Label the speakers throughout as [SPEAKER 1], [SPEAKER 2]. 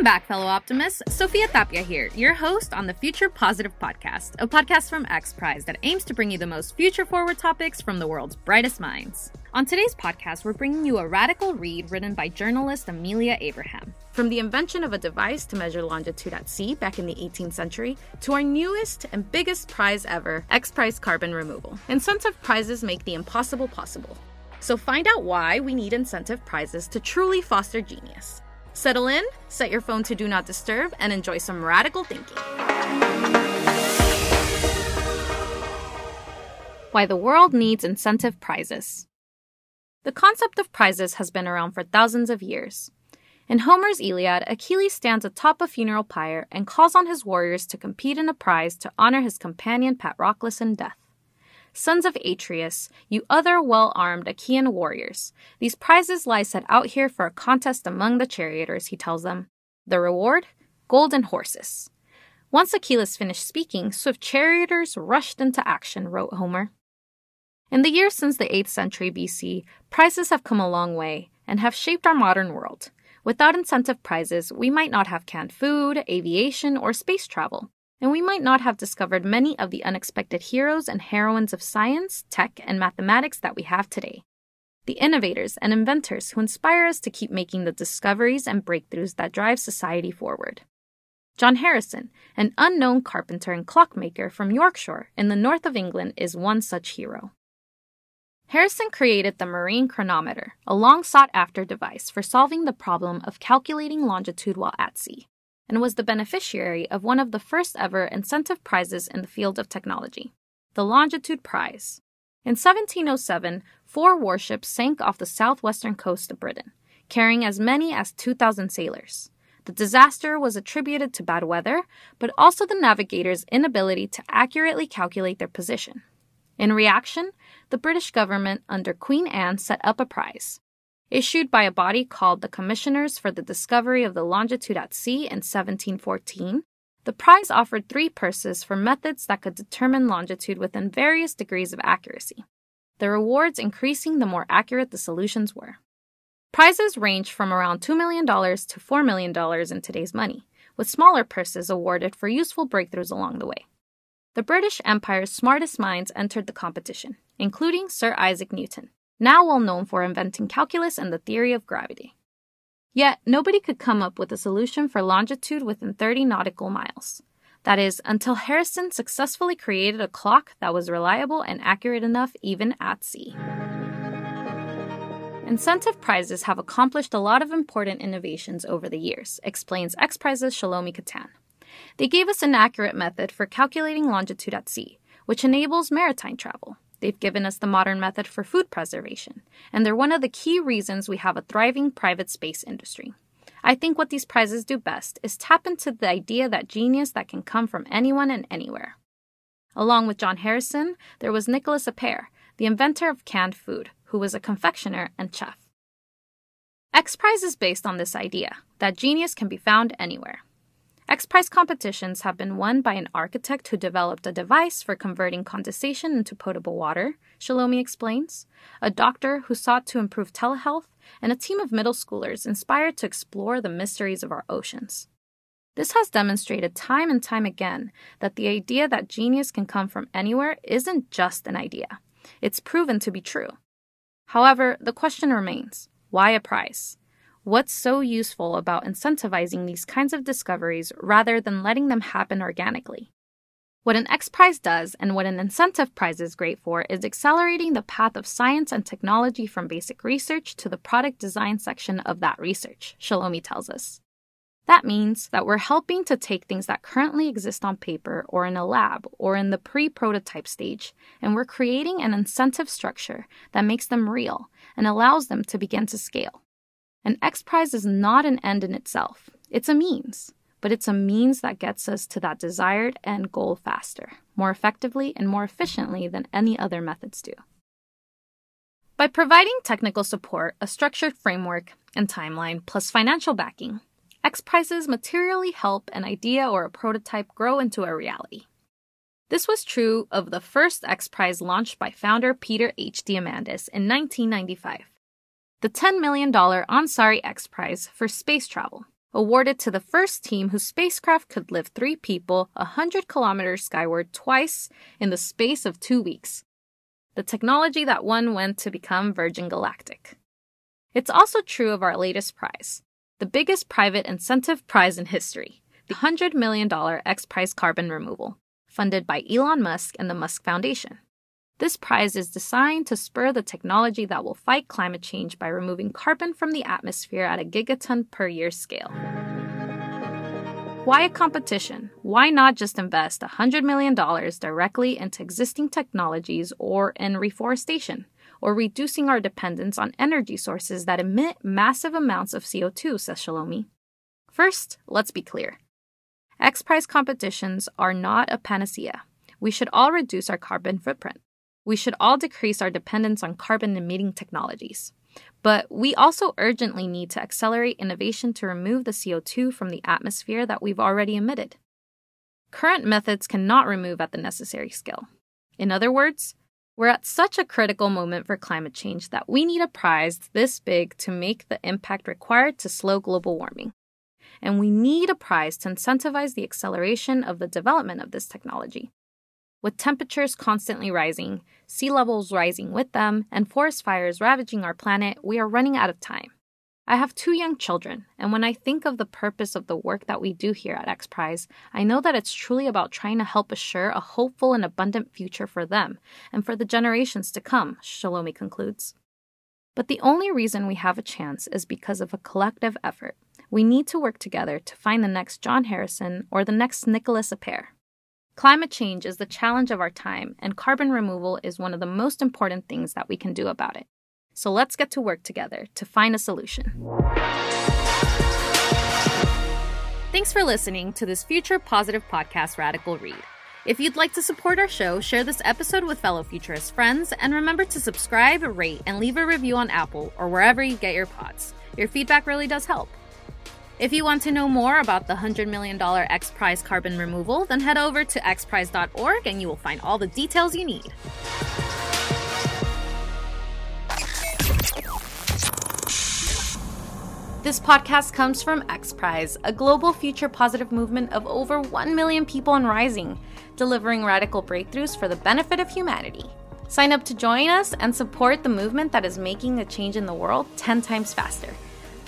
[SPEAKER 1] Welcome back, fellow optimists. Sophia Tapia here, your host on the Future Positive Podcast, a podcast from X Prize that aims to bring you the most future forward topics from the world's brightest minds. On today's podcast, we're bringing you a radical read written by journalist Amelia Abraham. From the invention of a device to measure longitude at sea back in the 18th century, to our newest and biggest prize ever, X Prize carbon removal. Incentive prizes make the impossible possible. So find out why we need incentive prizes to truly foster genius. Settle in, set your phone to do not disturb, and enjoy some radical thinking. Why the world needs incentive prizes. The concept of prizes has been around for thousands of years. In Homer's Iliad, Achilles stands atop a funeral pyre and calls on his warriors to compete in a prize to honor his companion Patroclus in death. Sons of Atreus, you other well armed Achaean warriors, these prizes lie set out here for a contest among the charioters, he tells them. The reward? Golden horses. Once Achilles finished speaking, swift charioters rushed into action, wrote Homer. In the years since the 8th century BC, prizes have come a long way and have shaped our modern world. Without incentive prizes, we might not have canned food, aviation, or space travel and we might not have discovered many of the unexpected heroes and heroines of science, tech, and mathematics that we have today. The innovators and inventors who inspire us to keep making the discoveries and breakthroughs that drive society forward. John Harrison, an unknown carpenter and clockmaker from Yorkshire in the north of England, is one such hero. Harrison created the marine chronometer, a long sought after device for solving the problem of calculating longitude while at sea and was the beneficiary of one of the first ever incentive prizes in the field of technology, the Longitude Prize. In 1707, four warships sank off the southwestern coast of Britain, carrying as many as 2,000 sailors. The disaster was attributed to bad weather, but also the navigators' inability to accurately calculate their position. In reaction, the British government under Queen Anne set up a prize, Issued by a body called the Commissioners for the Discovery of the Longitude at Sea in 1714, the prize offered three purses for methods that could determine longitude within various degrees of accuracy, the rewards increasing the more accurate the solutions were. Prizes range from around $2 million to $4 million in today's money, with smaller purses awarded for useful breakthroughs along the way. The British Empire's smartest minds entered the competition, including Sir Isaac Newton, now well known for inventing calculus and the theory of gravity. Yet, nobody could come up with a solution for longitude within 30 nautical miles. That is, until Harrison successfully created a clock that was reliable and accurate enough even at sea. Incentive prizes have accomplished a lot of important innovations over the years, explains X Prize's Shalomi Katan. They gave us an accurate method for calculating longitude at sea, which enables maritime travel. They've given us the modern method for food preservation, and they're one of the key reasons we have a thriving private space industry. I think what these prizes do best is tap into the idea that genius that can come from anyone and anywhere. Along with John Harrison, there was Nicolas Appert, the inventor of canned food, who was a confectioner and chef. X Prize is based on this idea that genius can be found anywhere. X Prize competitions have been won by an architect who developed a device for converting condensation into potable water, Shalomi explains, a doctor who sought to improve telehealth, and a team of middle schoolers inspired to explore the mysteries of our oceans. This has demonstrated time and time again that the idea that genius can come from anywhere isn't just an idea. It's proven to be true. However, the question remains why a prize? What's so useful about incentivizing these kinds of discoveries rather than letting them happen organically? What an X Prize does and what an incentive prize is great for is accelerating the path of science and technology from basic research to the product design section of that research, Shalomi tells us. That means that we're helping to take things that currently exist on paper or in a lab or in the pre prototype stage, and we're creating an incentive structure that makes them real and allows them to begin to scale. An X Prize is not an end in itself, it's a means but it's a means that gets us to that desired end goal faster, more effectively, and more efficiently than any other methods do. By providing technical support, a structured framework, and timeline, plus financial backing, X Prizes materially help an idea or a prototype grow into a reality. This was true of the first X Prize launched by founder Peter H. Diamandis in 1995. The $10 million Ansari X Prize for space travel awarded to the first team whose spacecraft could lift three people 100 kilometers skyward twice in the space of two weeks. The technology that won went to become Virgin Galactic. It's also true of our latest prize, the biggest private incentive prize in history, the $100 million X Prize carbon removal, funded by Elon Musk and the Musk Foundation. This prize is designed to spur the technology that will fight climate change by removing carbon from the atmosphere at a gigaton per year scale. Why a competition? Why not just invest $100 million directly into existing technologies or in reforestation, or reducing our dependence on energy sources that emit massive amounts of CO2, says Shalomi. First, let's be clear. X Prize competitions are not a panacea. We should all reduce our carbon footprint we should all decrease our dependence on carbon emitting technologies. But we also urgently need to accelerate innovation to remove the CO2 from the atmosphere that we've already emitted. Current methods cannot remove at the necessary scale. In other words, we're at such a critical moment for climate change that we need a prize this big to make the impact required to slow global warming. And we need a prize to incentivize the acceleration of the development of this technology. With temperatures constantly rising, sea levels rising with them, and forest fires ravaging our planet, we are running out of time. I have two young children, and when I think of the purpose of the work that we do here at X Prize, I know that it's truly about trying to help assure a hopeful and abundant future for them and for the generations to come, Shalomi concludes. But the only reason we have a chance is because of a collective effort. We need to work together to find the next John Harrison or the next Nicolas Appert. Climate change is the challenge of our time, and carbon removal is one of the most important things that we can do about it. So let's get to work together to find a solution. Thanks for listening to this future positive podcast, Radical Read. If you'd like to support our show, share this episode with fellow futurist friends, and remember to subscribe, rate, and leave a review on Apple or wherever you get your pods. Your feedback really does help. If you want to know more about the $100 million X Prize carbon removal, then head over to xprize.org and you will find all the details you need. This podcast comes from X Prize, a global future positive movement of over 1 million people and rising, delivering radical breakthroughs for the benefit of humanity. Sign up to join us and support the movement that is making a change in the world 10 times faster.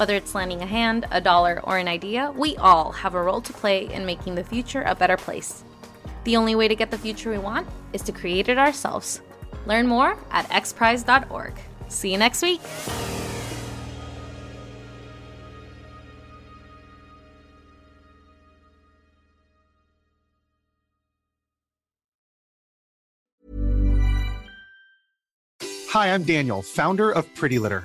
[SPEAKER 1] Whether it's lending a hand, a dollar, or an idea, we all have a role to play in making the future a better place. The only way to get the future we want is to create it ourselves. Learn more at xprize.org. See you next week.
[SPEAKER 2] Hi, I'm Daniel, founder of Pretty Litter.